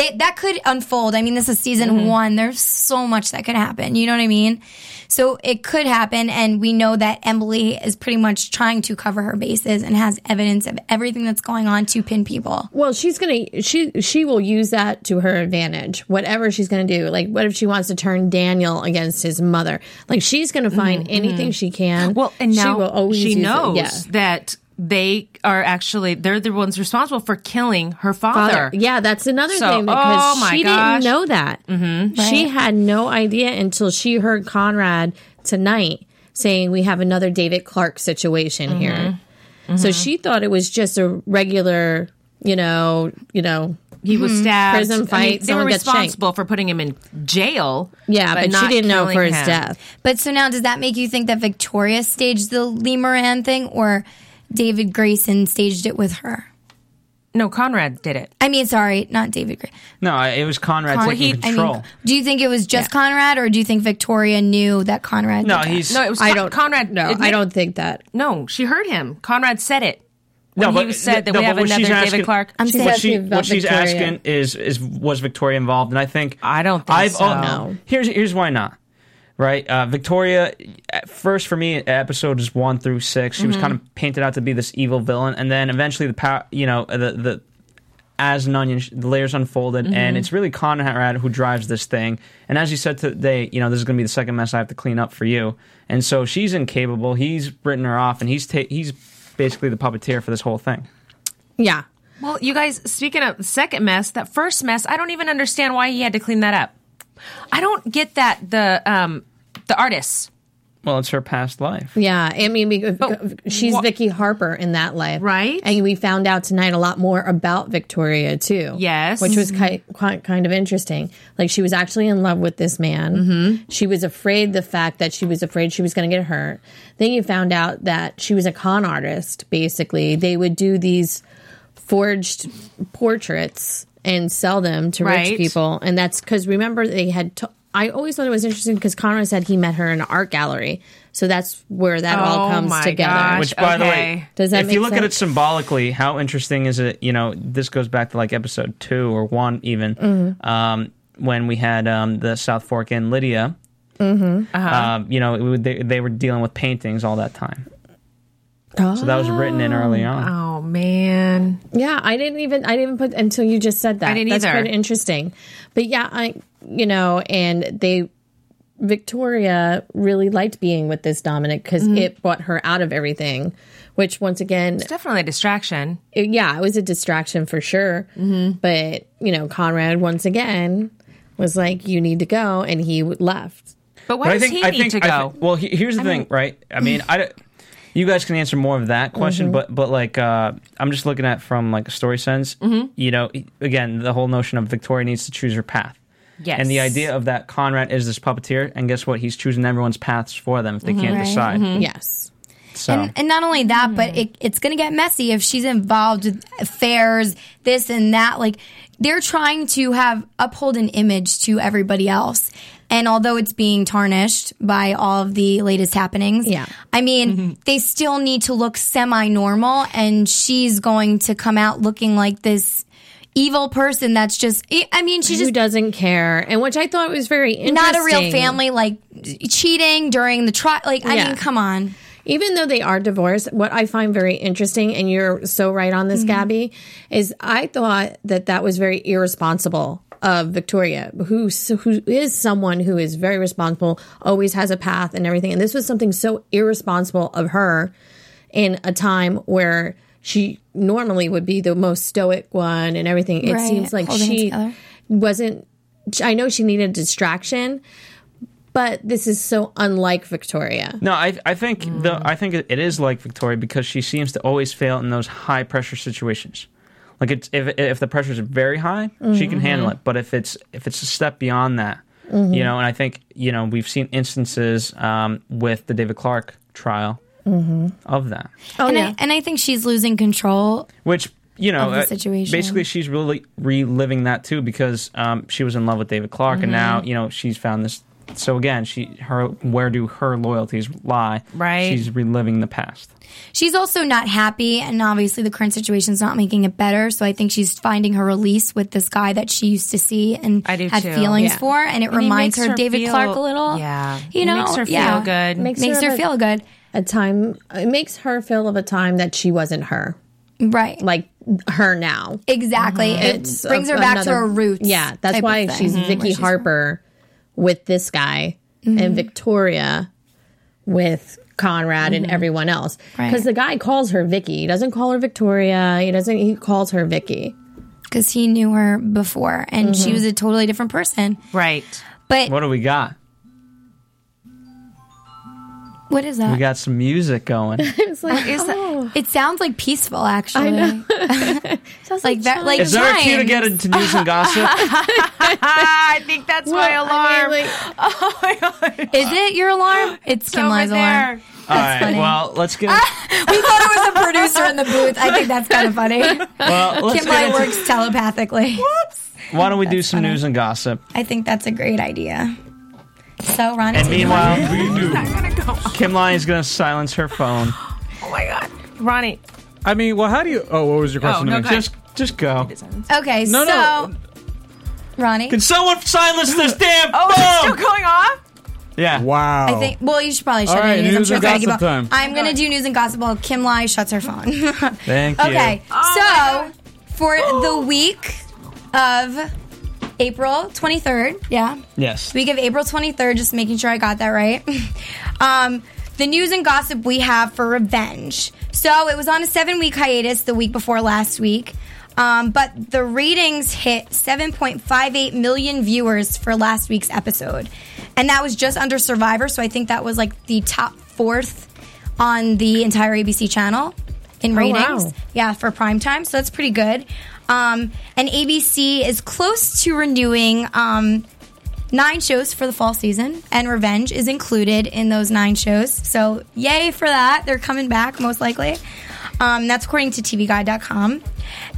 They, that could unfold. I mean, this is season mm-hmm. one. There's so much that could happen. You know what I mean? So it could happen. And we know that Emily is pretty much trying to cover her bases and has evidence of everything that's going on to pin people. Well, she's gonna she she will use that to her advantage. Whatever she's gonna do, like what if she wants to turn Daniel against his mother? Like she's gonna find mm-hmm. anything she can. Well, and now she will always she use it. knows Yeah. that they are actually, they're the ones responsible for killing her father. Father. Yeah, that's another So, thing because oh my she gosh. didn't know that. Mm-hmm. She had no idea until she heard Conrad tonight saying we have another David Clark situation Mm-hmm. here. So she thought it was just a regular, you know, you know. He was stabbed. Prison I mean, fight, they someone were gets shanked. responsible for putting him in jail. Yeah, but, she not didn't know for his him. death. But so now, does that make you think that Victoria staged the Lee Moran thing or David Grayson staged it with her? No, Conrad did it. I mean, sorry, not David Grayson. No, it was Conrad Con- taking I control. mean, do you think it was just Conrad, or do you think Victoria knew that Conrad? no, did that? he's No, it was I Con- don't. Conrad. No, admit- I don't think that. No, she heard him. Conrad said it. no, When he said that we have another she's David asking- Clark. I'm saying what, asking she, about what she's asking is is was Victoria involved? And I think I don't think I've so. oh, No. Here's here's why not. Right, uh, Victoria. At first, for me, episodes one through six, she was Mm-hmm. kind of painted out to be this evil villain, and then eventually the power, you know, the the as an onion, the layers unfolded, Mm-hmm. and it's really Conrad who drives this thing. And as you said today, you know, this is going to be the second mess I have to clean up for you. And so she's incapable. He's written her off, and he's ta- he's basically the puppeteer for this whole thing. Yeah. Well, you guys, speaking of the second mess, that first mess, I don't even understand why he had to clean that up. I don't get that the um the artists. Well, it's her past life. Yeah, I mean, because But she's wha- Vicky Harper in that life, Right. And we found out tonight a lot more about Victoria too. Yes. which was ki- quite kind of interesting. Like she was actually in love with this man. Mm-hmm. She was afraid the fact that she was afraid she was going to get hurt. Then you found out that she was a con artist. Basically, they would do these forged portraits and sell them to Right. rich people, and that's because remember they had. T- I always thought it was interesting because Conrad said he met her in an art gallery, so that's where that all Oh comes my together. gosh. Which, by the way, Does that if you look at it symbolically, how interesting is it? You know, this goes back to like episode two or one, even Mm-hmm. um, when we had um, the South Fork and Lydia. Mm-hmm. Um, you know, it they, they were dealing with paintings all that time, so that was written in early on. Oh man. Yeah, I didn't even I didn't put until you just said that. I didn't That's either. quite interesting. But yeah, I you know, and they Victoria really liked being with this Dominic because Mm-hmm. it brought her out of everything. Which once again, It's definitely a distraction. it- yeah, it was a distraction for sure. Mm-hmm. But you know, Conrad once again was like, "You need to go," and he left. But why But I does think he I need think to I go? thi- well, he, here's the thing, right? I mean, I don't- you guys can answer more of that question, Mm-hmm. but but like uh, I'm just looking at from like a story sense. Mm-hmm. You know, again, the whole notion of Victoria needs to choose her path. yes. And the idea of that Conrad is this puppeteer, and guess what? He's choosing everyone's paths for them if they can't Right. decide. Mm-hmm. Yes. So And, and not only that, but it, it's going to get messy if she's involved with affairs, this and that. Like they're trying to have uphold an image to everybody else. And although it's being tarnished by all of the latest happenings, Yeah. I mean, mm-hmm. they still need to look semi normal. And she's going to come out looking like this evil person that's just, I mean, she Who just doesn't care? And which I thought was very interesting. not a real family, like cheating during the trial. Like, I Yeah. mean, come on. even though they are divorced, what I find very interesting, and you're so right on this, mm-hmm. Gabby, is I thought that that was very irresponsible of Victoria, who who is someone who is very responsible, always has a path and everything. And this was something so irresponsible of her in a time where she normally would be the most stoic one and everything. It Right, seems like holding she wasn't. I know she needed distraction, but this is so unlike Victoria. No, I I think the I think it it is like Victoria because she seems to always fail in those high pressure situations. Like it's if if the pressure is very high, she can handle it. But if it's if it's a step beyond that, you know, and I think you know we've seen instances um, with the David Clark trial of that, Oh and, yeah, I, and I think she's losing control. which you know Of the uh, situation. basically she's really reliving that too because um, she was in love with David Clark and now you know she's found this. So again, she her where do her loyalties lie? Right. she's reliving the past. She's also not happy, and obviously the current situation's not making it better. So I think she's finding her release with this guy that she used to see and I do had too. feelings Yeah. for, and it And reminds makes her of David feel- Clark a little. Yeah, you He know, makes her feel yeah. good. Makes Makes her her have a- feel good, a time. It makes her feel of a time that she wasn't her, right? like her now. Exactly. It brings a- her back to her roots. Yeah, that's why of thing. she's Mhm. Vicky she's from. Harper with this guy and mm-hmm. Victoria with Conrad and mm-hmm. everyone else. Right. Because the guy calls her Vicky. He doesn't call her Victoria. He doesn't. He calls her Vicky. because he knew her before, and she mm-hmm. was a totally different person. Right. But What do we got? What is that? We got some music going. It's like, Is that- oh, it sounds like peaceful, actually. I know. Like Sounds like that. Like Is there a cue to get into news and gossip? I think that's my Well, I alarm. mean, like, oh my god. Is it your alarm? It's Kim over Lai's alarm. there. All right. funny. Well, let's get. We thought it was a producer in the booth. I think that's kind of funny. well, let's Kim get Lai into, works telepathically. What? Why don't we do some news and gossip? I think that's a great idea. So, Ron, And take it away. meanwhile, Kim Lai is going to silence her phone. Oh my god. Ronnie. I mean, well, how do you? Oh, what was your question? no, to me? ahead. Just, just go. okay, No, so no. Ronnie, Can someone silence this damn Oh, is it still phone? going off? Yeah. Wow. I think. Well, you should probably shut All right, it. I'm news sure and it's gonna keep gossip time. I'm gonna do news and gossip while Kim Lai shuts her phone. Thank you. okay, so for the week of April 23rd, yeah, Yes. week of April 23rd, just making sure I got that right. um, the news and gossip we have for Revenge. So it was on a seven week hiatus the week before last week. Um, but the ratings hit 7.58 million viewers for last week's episode. And that was just under Survivor. So I think that was like the top fourth on the entire ABC channel in ratings. wow. Yeah, for prime time. So that's pretty good. Um, and ABC is close to renewing um, nine shows for the fall season, and Revenge is included in those nine shows. So, yay for that. They're coming back, most likely. Um, that's according to TVGuide.com.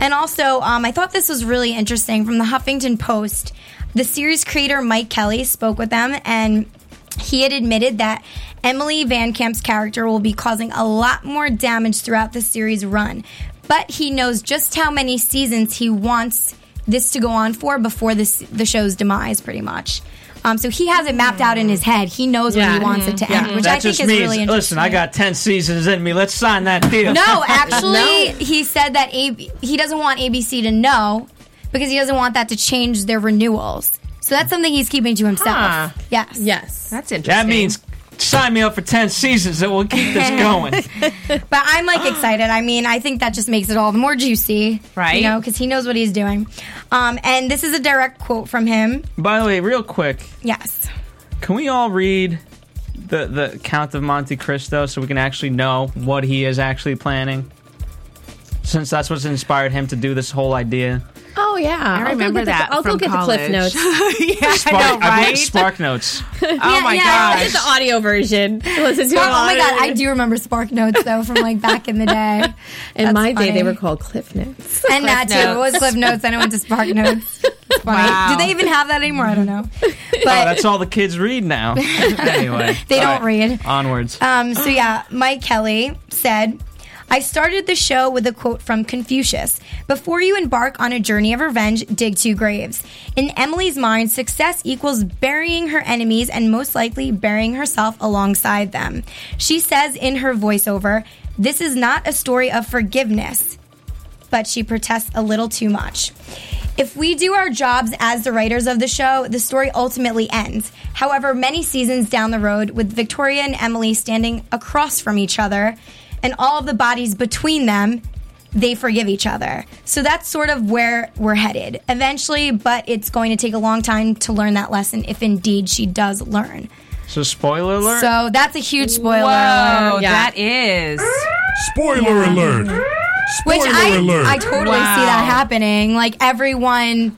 And also, um, I thought this was really interesting from the Huffington Post. The series creator Mike Kelley spoke with them, and he had admitted that Emily VanCamp's character will be causing a lot more damage throughout the series run. But he knows just how many seasons he wants this to go on for before this, the show's demise, pretty much. Um, so he has it mapped out in his head. He knows when he wants it to end, which that I think just is means, really interesting. listen, I got 10 seasons in me. Let's sign that deal. No, actually, he said that A- he doesn't want ABC to know because he doesn't want that to change their renewals. So that's something he's keeping to himself. Huh. Yes. yes. That's interesting. That means sign me up for 10 seasons and we'll keep this going. But I'm like excited. I mean, I think that just makes it all the more juicy, Right. You know, because he knows what he's doing. Um, and this is a direct quote from him. By the way, real quick, Yes. can we all read the, the Count of Monte Cristo so we can actually know what he is actually planning? Since that's what's inspired him to do this whole idea. Oh yeah, I remember that. I'll from go get college. the cliff notes. yeah, Spark, I know, right? believe Spark Notes. oh my yeah, I'll gosh. get the audio version. Listen to Oh, it oh my god, I do remember Spark Notes though from like back in the day. In That's my day, they were called cliff notes. And that too. It was Notes. Cliff Notes, then it went to Spark Notes. Funny. Wow. Do they even have that anymore? I don't know. But Oh, that's all the kids read now. anyway. they don't right, read. Onwards. Um, so yeah, Mike Kelley said, I started the show with a quote from Confucius. Before you embark on a journey of revenge, dig two graves. In Emily's mind, success equals burying her enemies and most likely burying herself alongside them. She says in her voiceover, This is not a story of forgiveness, but she protests a little too much. If we do our jobs as the writers of the show, the story ultimately ends. However, many seasons down the road, with Victoria and Emily standing across from each other and all of the bodies between them, they forgive each other. So that's sort of where we're headed eventually, but it's going to take a long time to learn that lesson if indeed she does learn. So spoiler alert. So that's a huge spoiler Whoa, alert. that is. Spoiler alert. Which I, alert. I totally Wow. see that happening. Like everyone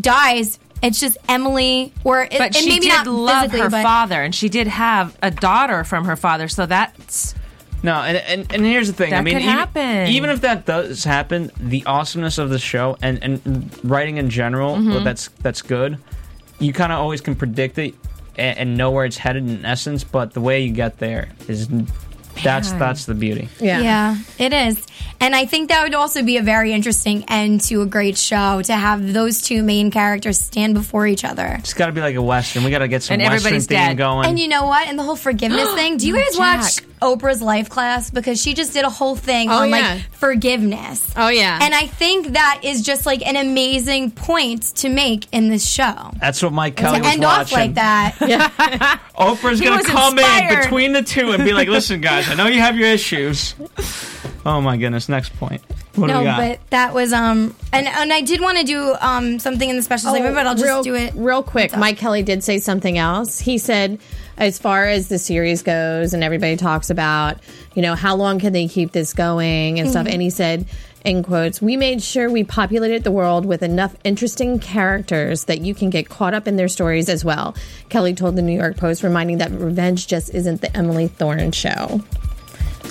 dies. It's just Emily, or it, But and she maybe did not love her but father, and she did have a daughter from her father. So that's No, and, and and here's the thing. I That mean, could even, happen. even if that does happen, the awesomeness of the show and, and writing in general, Mm-hmm. well, that's that's good. You kind of always can predict it and, and know where it's headed in essence, but the way you get there is that's Man. that's the beauty. Yeah. Yeah, it is. And I think that would also be a very interesting end to a great show to have those two main characters stand before each other. It's got to be like a western. We got to get some And western everybody's theme dead. going. And you know what? And the whole forgiveness thing. Do you guys Jack. Watch Oprah's life class? Because she just did a whole thing Oh, on yeah. like forgiveness. Oh yeah. And I think that is just like an amazing point to make in this show. that's what Mike Kelley to was end watching. off like that. Oprah's He gonna was come in between the two and be like, "Listen, guys, I know you have your issues." Oh my goodness! Next point. What do no, we got? but that was um and and I did want to do um something in the special segment, but I'll just real, do it real quick. Mike Kelley did say something else. He said, as far as the series goes, and everybody talks about, you know, how long can they keep this going and Mm-hmm. stuff. And he said, in quotes, we made sure we populated the world with enough interesting characters that you can get caught up in their stories as well. Kelley told the New York Post, reminding that revenge just isn't the Emily Thorne show.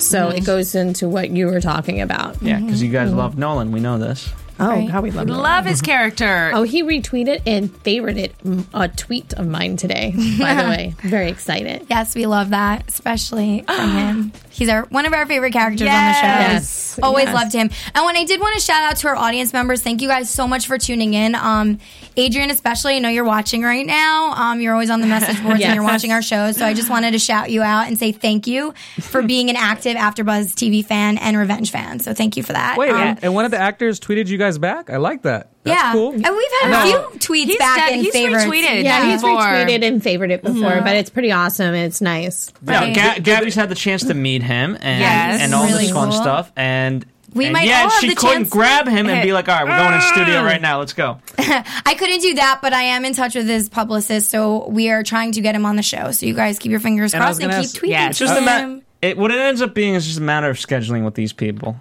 So Mm-hmm. it goes into what you were talking about. yeah, because you guys love Nolan. We know this. Oh, Right. God, we love it. love his character. Oh, he retweeted and favorited a tweet of mine today. By the way, very excited. Yes, we love that, especially from him. He's our one of our favorite characters Yes. on the show. Yes. Always Yes. loved him. And when I did want to shout out to our audience members, thank you guys so much for tuning in. Um, Adrian, especially, I know you're watching right now. Um, you're always on the message boards Yes. and you're watching our shows. So I just wanted to shout you out and say thank you for being an active AfterBuzz TV fan and Revenge fan. So thank you for that. Wait, Um, and one of the actors tweeted you guys back. I like that. That's yeah, cool. and we've had a few tweets He's back done- in he's favorites. retweeted. Yeah, he's Before. retweeted and favored it before, Mm-hmm. but it's pretty awesome. It's nice. Yeah, Right. Ga- Gabby's had the chance to meet him and Yes. and all Really this fun cool. stuff, and We and might yeah, all have she the couldn't grab him and be like, "All right, we're going in studio right now. Let's go." I couldn't do that, but I am in touch with his publicist, so we are trying to get him on the show. So you guys keep your fingers And crossed and, keep ask- tweeting. Yeah, It's just to a ma- it, what it ends up being is just a matter of scheduling with these people.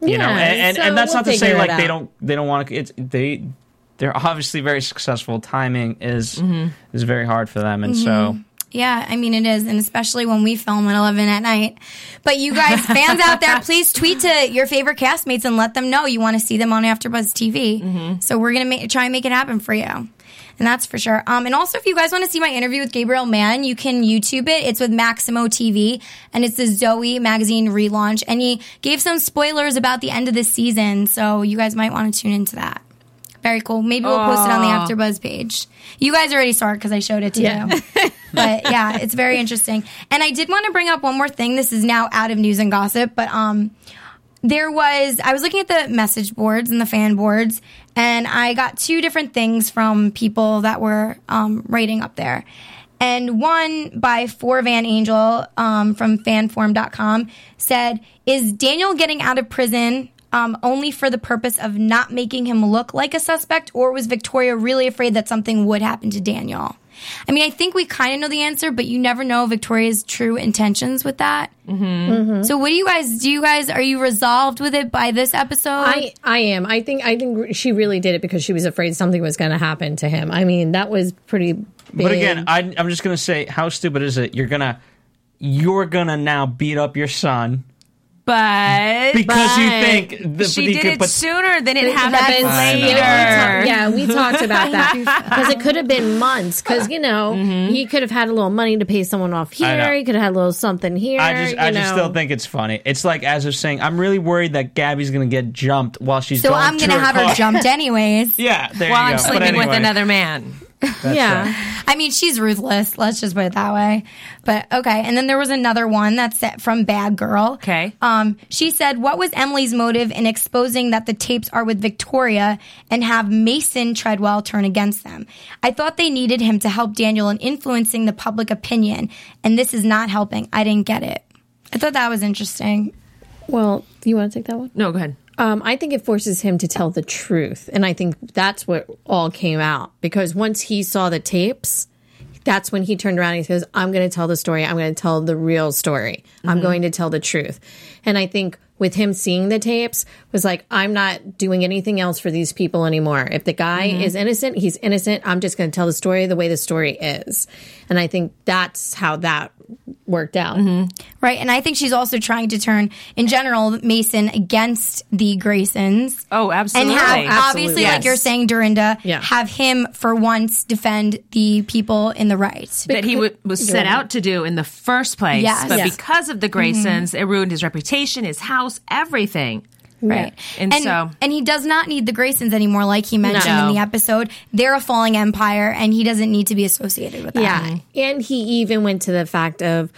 You know, and and, so and that's we'll not to say like it they don't they don't want to. It's they they're obviously very successful. Timing is mm-hmm. is very hard for them, and so mm-hmm. Yeah, I mean it is, and especially when we film at eleven at night. But you guys, fans out there, please tweet to your favorite castmates and let them know you want to see them on AfterBuzz TV. Mm-hmm. So we're gonna try and make it happen for you. And that's for sure. Um, and also, if you guys want to see my interview with Gabriel Mann, you can YouTube it. It's with Maximo TV, and it's the Zoe magazine relaunch. And he gave some spoilers about the end of the season, so you guys might want to tune into that. Very cool. Maybe we'll post it on the AfterBuzz page. You guys already saw it because I showed it to Yeah. you. but yeah, it's very interesting. And I did want to bring up one more thing. This is now out of news and gossip, but um, there was I was looking at the message boards and the fan boards, and I got two different things from people that were um, writing up there. And one by Four Van Angel um, from fanform.com said, Is Daniel getting out of prison um, only for the purpose of not making him look like a suspect, or was Victoria really afraid that something would happen to Daniel? I mean, I think we kind of know the answer, but you never know Victoria's true intentions with that. Mm-hmm. So, what do you guys do? You guys are you resolved with it by this episode? I, I am. I think I think she really did it because she was afraid something was going to happen to him. I mean, that was pretty. Big. But again, I, I'm just gonna say, how stupid is it? You're gonna, you're gonna now beat up your son but because you think the, she did could it put- sooner than it That happened later. Yeah, we, ta- yeah, we talked about that because it could have been months. Because you know he could have had a little money to pay someone off Mm-hmm. I know. here. He could have had a little something here. I just, I you just still think it's funny. It's like as of saying, I'm really worried that Gabby's gonna get jumped while she's so going I'm gonna have car. her jumped anyways. Yeah, there While you I'm go. But sleeping with another man. Yeah. I mean, she's ruthless. Let's just put it that way. But okay. And then there was another one that's set from Bad Girl. Okay. Um, she said, "What was Emily's motive in exposing that the tapes are with Victoria and have Mason Treadwell turn against them? I thought they needed him to help Daniel in influencing the public opinion, and this is not helping. I didn't get it. I thought that was interesting. Well, you want to take that one? No, go ahead. Um, I think it forces him to tell the truth. And I think that's what all came out because once he saw the tapes, that's when he turned around and he says, I'm going to tell the story. I'm going to tell the real story. I'm going to tell the truth. And I think with him seeing the tapes was like, I'm not doing anything else for these people anymore. If the guy mm-hmm. is innocent, he's innocent. I'm just going to tell the story the way the story is. And I think that's how that worked out. Mm-hmm. Right. And I think she's also trying to turn, in general, Mason against the Graysons. Oh, absolutely. And absolutely. obviously, Yes. like you're saying, Dorinda, Yeah. have him for once defend the people in the right. that he w- was set out to do in the first place. Yes. But Yes. because of the mm-hmm. Graysons, it ruined his reputation, his house, everything. Right. And so- and he does not need the Graysons anymore, like he mentioned No. in the episode. They're a falling empire, and he doesn't need to be associated with that. Yeah. And he even went to the fact of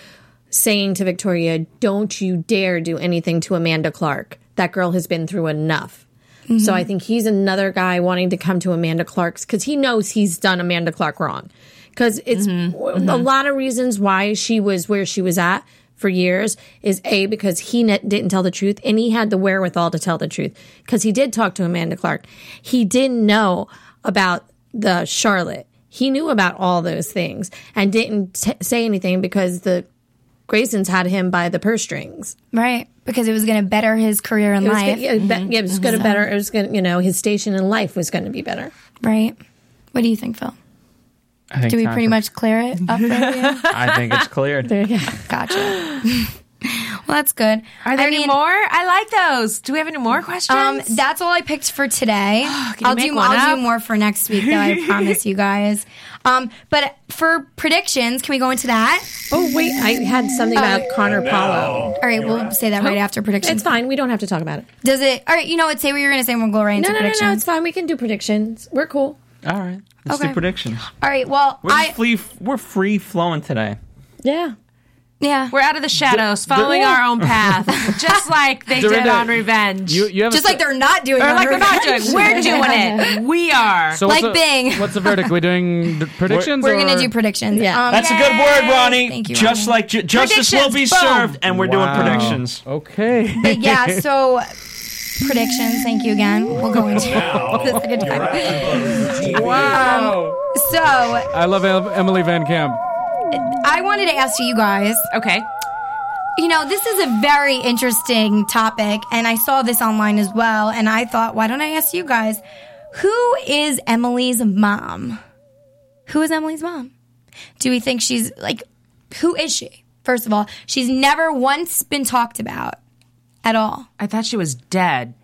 saying to Victoria, Don't you dare do anything to Amanda Clark. That girl has been through enough. Mm-hmm. So I think he's another guy wanting to come to Amanda Clark's because he knows he's done Amanda Clark wrong. Because it's mm-hmm. a mm-hmm. lot of reasons why she was where she was at for years is A, because he ne- didn't tell the truth and he had the wherewithal to tell the truth because he did talk to Amanda Clark. He didn't know about the Charlotte. He knew about all those things and didn't t- say anything because the Graysons had him by the purse strings. Right. Because it was going to better his career in life. gonna, yeah, be- mm-hmm. yeah, it was going to better. It was going to, you know, his station in life was going to be better. Right. What do you think, Phil? I think Do we pretty for- much clear it up for you? I think it's cleared. There you go. Gotcha. well, that's good. Are there I any mean, more? I like those. Do we have any more questions? Um, that's all I picked for today. you I'll make do one I'll up? do more for next week, though. I promise you guys. Um, but for predictions, can we go into that? Oh wait, I had something about Connor Paolo. All right, we'll say that right after predictions. It's fine. We don't have to talk about it. Does it? All right, you know what? Say what you're going to say, and we'll go right into No, no, no, predictions. no. It's fine. We can do predictions. We're cool. All right. Let's Okay. do predictions. All right. Well, We're, I free, we're free flowing today. Yeah. yeah. We're out of the shadows, following our own path, just like they did on Revenge. You, you Just a, like they're not doing. or on like they're not doing. We're doing it. We are. So like the- Bing. What's the verdict? We're doing the predictions? We're going to do predictions. Yeah. Um, That's a good word, Ronnie. Thank you, Just like ju- justice will be Predictions, boom. served, and we're doing predictions. Okay. But yeah, so predictions. Thank you again. We'll go into the second time. wow. So I love Emily VanCamp. I wanted to ask you guys. Okay. You know, this is a very interesting topic, and I saw this online as well. And I thought, why don't I ask you guys, who is Emily's mom? Who is Emily's mom? Do we think she's like, who is she? First of all, she's never once been talked about at all. I thought she was dead.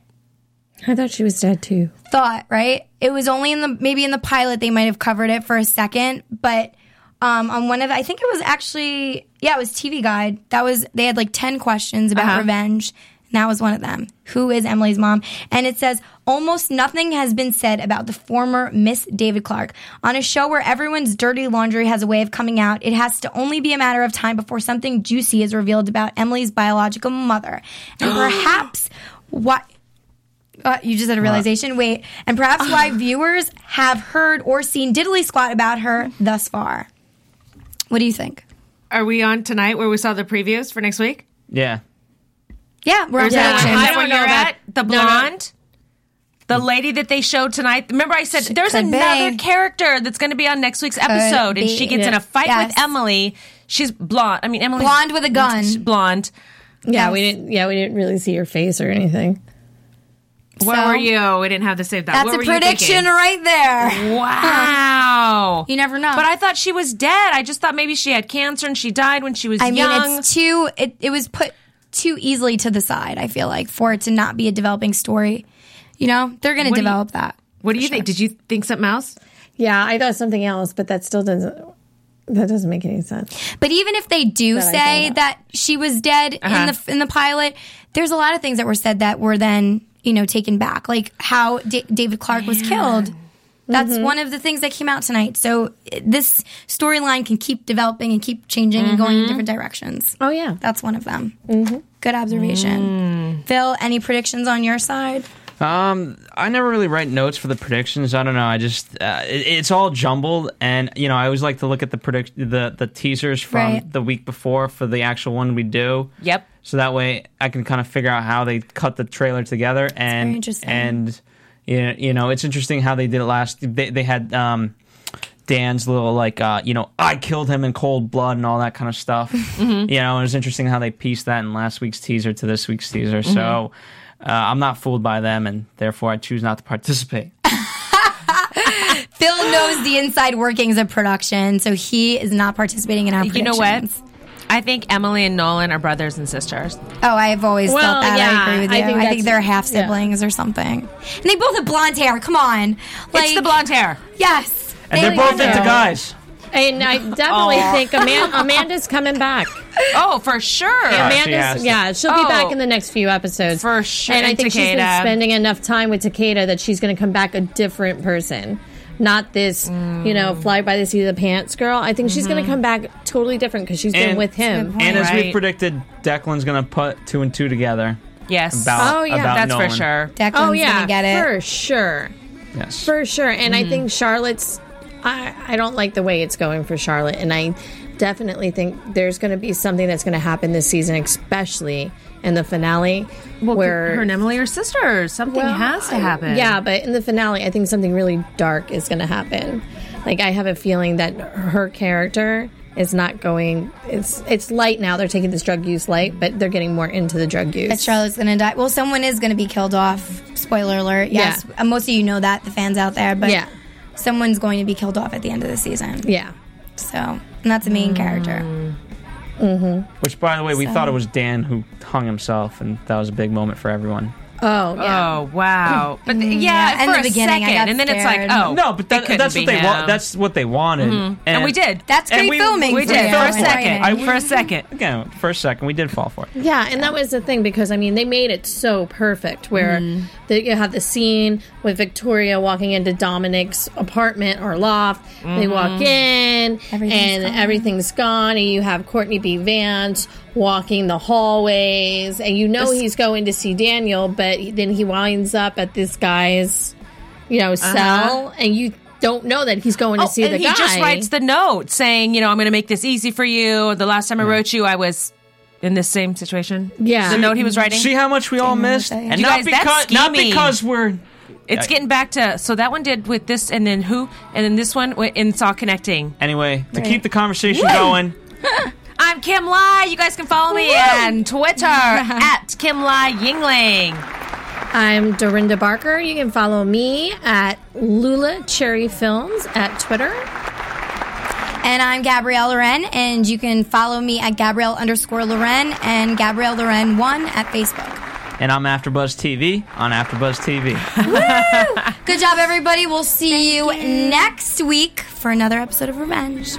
I thought she was dead too. thought, right? It was only in the maybe in the pilot they might have covered it for a second, but um, on one of I think it was actually yeah, it was TV Guide. That was they had like ten questions about revenge. And that was one of them. Who is Emily's mom? And it says almost nothing has been said about the former Miss David Clark. On a show where everyone's dirty laundry has a way of coming out, it has to only be a matter of time before something juicy is revealed about Emily's biological mother. And perhaps what uh, you just had a realization. Wait, and perhaps why viewers have heard or seen diddly squat about her thus far. What do you think? Are we on tonight where we saw the previews for next week? Yeah. Yeah, we're on Or is that. I don't know know that. that. The No, no. Blonde? The lady that they showed tonight. Remember, I said there's another be. character that's going to be on next week's episode, and she gets in a fight Yes. with Emily. She's blonde. I mean, Emily Blonde with a gun. Blonde. Yeah, Yes. we didn't. Yeah, we didn't really see her face or anything. Where So- were you? We didn't have to save that. That's what a were prediction thinking? right there. Wow. You never know. But I thought she was dead. I just thought maybe she had cancer and she died when she was I mean, young. it's too. It, it was put too easily to the side. I feel like for it to not be a developing story. You know, they're going to What do you- develop that. what do you think? Did you think something else? Yeah, I thought something else, but that still doesn't. That doesn't make any sense. But even if they do That say that she was dead Uh-huh. in the in the pilot, there's a lot of things that were said that were then you know taken back, like how D- David Clark was killed. That's Mm-hmm. one of the things that came out tonight. So this storyline can keep developing and keep changing and going in different directions. Oh yeah. That's one of them. Good observation. Phil, any predictions on your side? Um, I never really write notes for the predictions. I don't know. I just uh, it, it's all jumbled, and you know, I always like to look at the predict the the teasers from Right. the week before for the actual one we do. Yep. So that way, I can kind of figure out how they cut the trailer together, and interesting. and you know, you know, it's interesting how they did it last. They they had um. Dan's little like uh, you know I killed him in cold blood and all that kind of stuff. Mm-hmm. You know, it was interesting how they pieced that in last week's teaser to this week's teaser. So Mm-hmm. Uh, I'm not fooled by them, and therefore I choose not to participate. Phil knows the inside workings of production, so he is not participating in our You know what? I think Emily and Nolan are brothers and sisters. Oh, I've always Well, thought that. I agree with you. I think think, they're half yeah. siblings or something. And they both have blonde hair. Come on. Like, it's the blonde hair. Yes. And They they're both into guys. And I definitely think Amanda, Amanda's coming back. Oh, for sure. she has Amanda's, to. yeah, she'll be Oh. back in the oh. next few episodes For sure. And I And think she's been Takeda. spending enough time with Takeda that she's going to come back a different person, not this, you know, mm. fly by the seat of the pants girl. I think she's going to mm-hmm. come back totally different because she's been And- with him. Good And as we Right. predicted, Declan's gonna put two and two together. Yes. About, Oh, yeah. about That's Nolan. for sure. Oh, Declan's Oh yeah, gonna get it. for sure, Yes. for sure. And I mm-hmm. think Charlotte's. I I don't like the way it's going for Charlotte, and I definitely think there's going to be something that's going to happen this season, especially in the finale, where her and Emily are sisters. Something Well, has to I- happen. Yeah, but in the finale, I think something really dark is going to happen. Like I have a feeling that her character is not going. It's it's light now. They're taking this drug use light, but they're getting more into the drug use. That Charlotte's gonna die. Well, someone is gonna be killed off. Spoiler alert. Yes, Yeah. Uh, most of you know that the fans out there, but Yeah. Someone's going to be killed off at the end of the season. yeah. So, and that's a main character. Mm-hmm. Mm-hmm. Which, by the way, we So- thought it was Dan who hung himself, and that was a big moment for everyone. Oh yeah. Oh wow! But th- yeah, Yeah, in for the a beginning, I second, got and then it's like, scared. oh, no, but it that, couldn't that's be what they him. want. That's what they wanted, and, we did. That's and great we- filming. We for did you. for a and second. writing. for a second. again for a second. We did fall for it. Yeah, and that was the thing because I mean they made it so perfect where Mm-hmm. the, you have the scene with Victoria walking into Dominic's apartment or loft. They walk in Mm-hmm. Everything's and gone. everything's gone, and you have Courtney B. Vance walking the hallways, and you know he's going to see Daniel, but then he winds up at this guy's, you know, uh-huh. cell, and you don't know that he's going to Oh, see and the he guy. He just writes the note saying, you know, I'm going to make this easy for you. The last time I wrote you, I was in this same situation. Yeah. the note he was writing. See how much we all missed, and You not guys, that's because not because we're It's getting back to so that one did with this, and then who, and then this one, wi- and it's all connecting. anyway to Right. keep the conversation going. I'm Kim Lai. You guys can follow me on Twitter at Kim Lai Yingling. I'm Dorinda Barker. You can follow me at Lula Cherry Films at Twitter. And I'm Gabrielle Loren, and you can follow me at Gabrielle underscore Loren and Gabrielle Loren one at Facebook. And I'm AfterBuzz TV on AfterBuzz TV. Good job, everybody. We'll see you, next week for another episode of Revenge.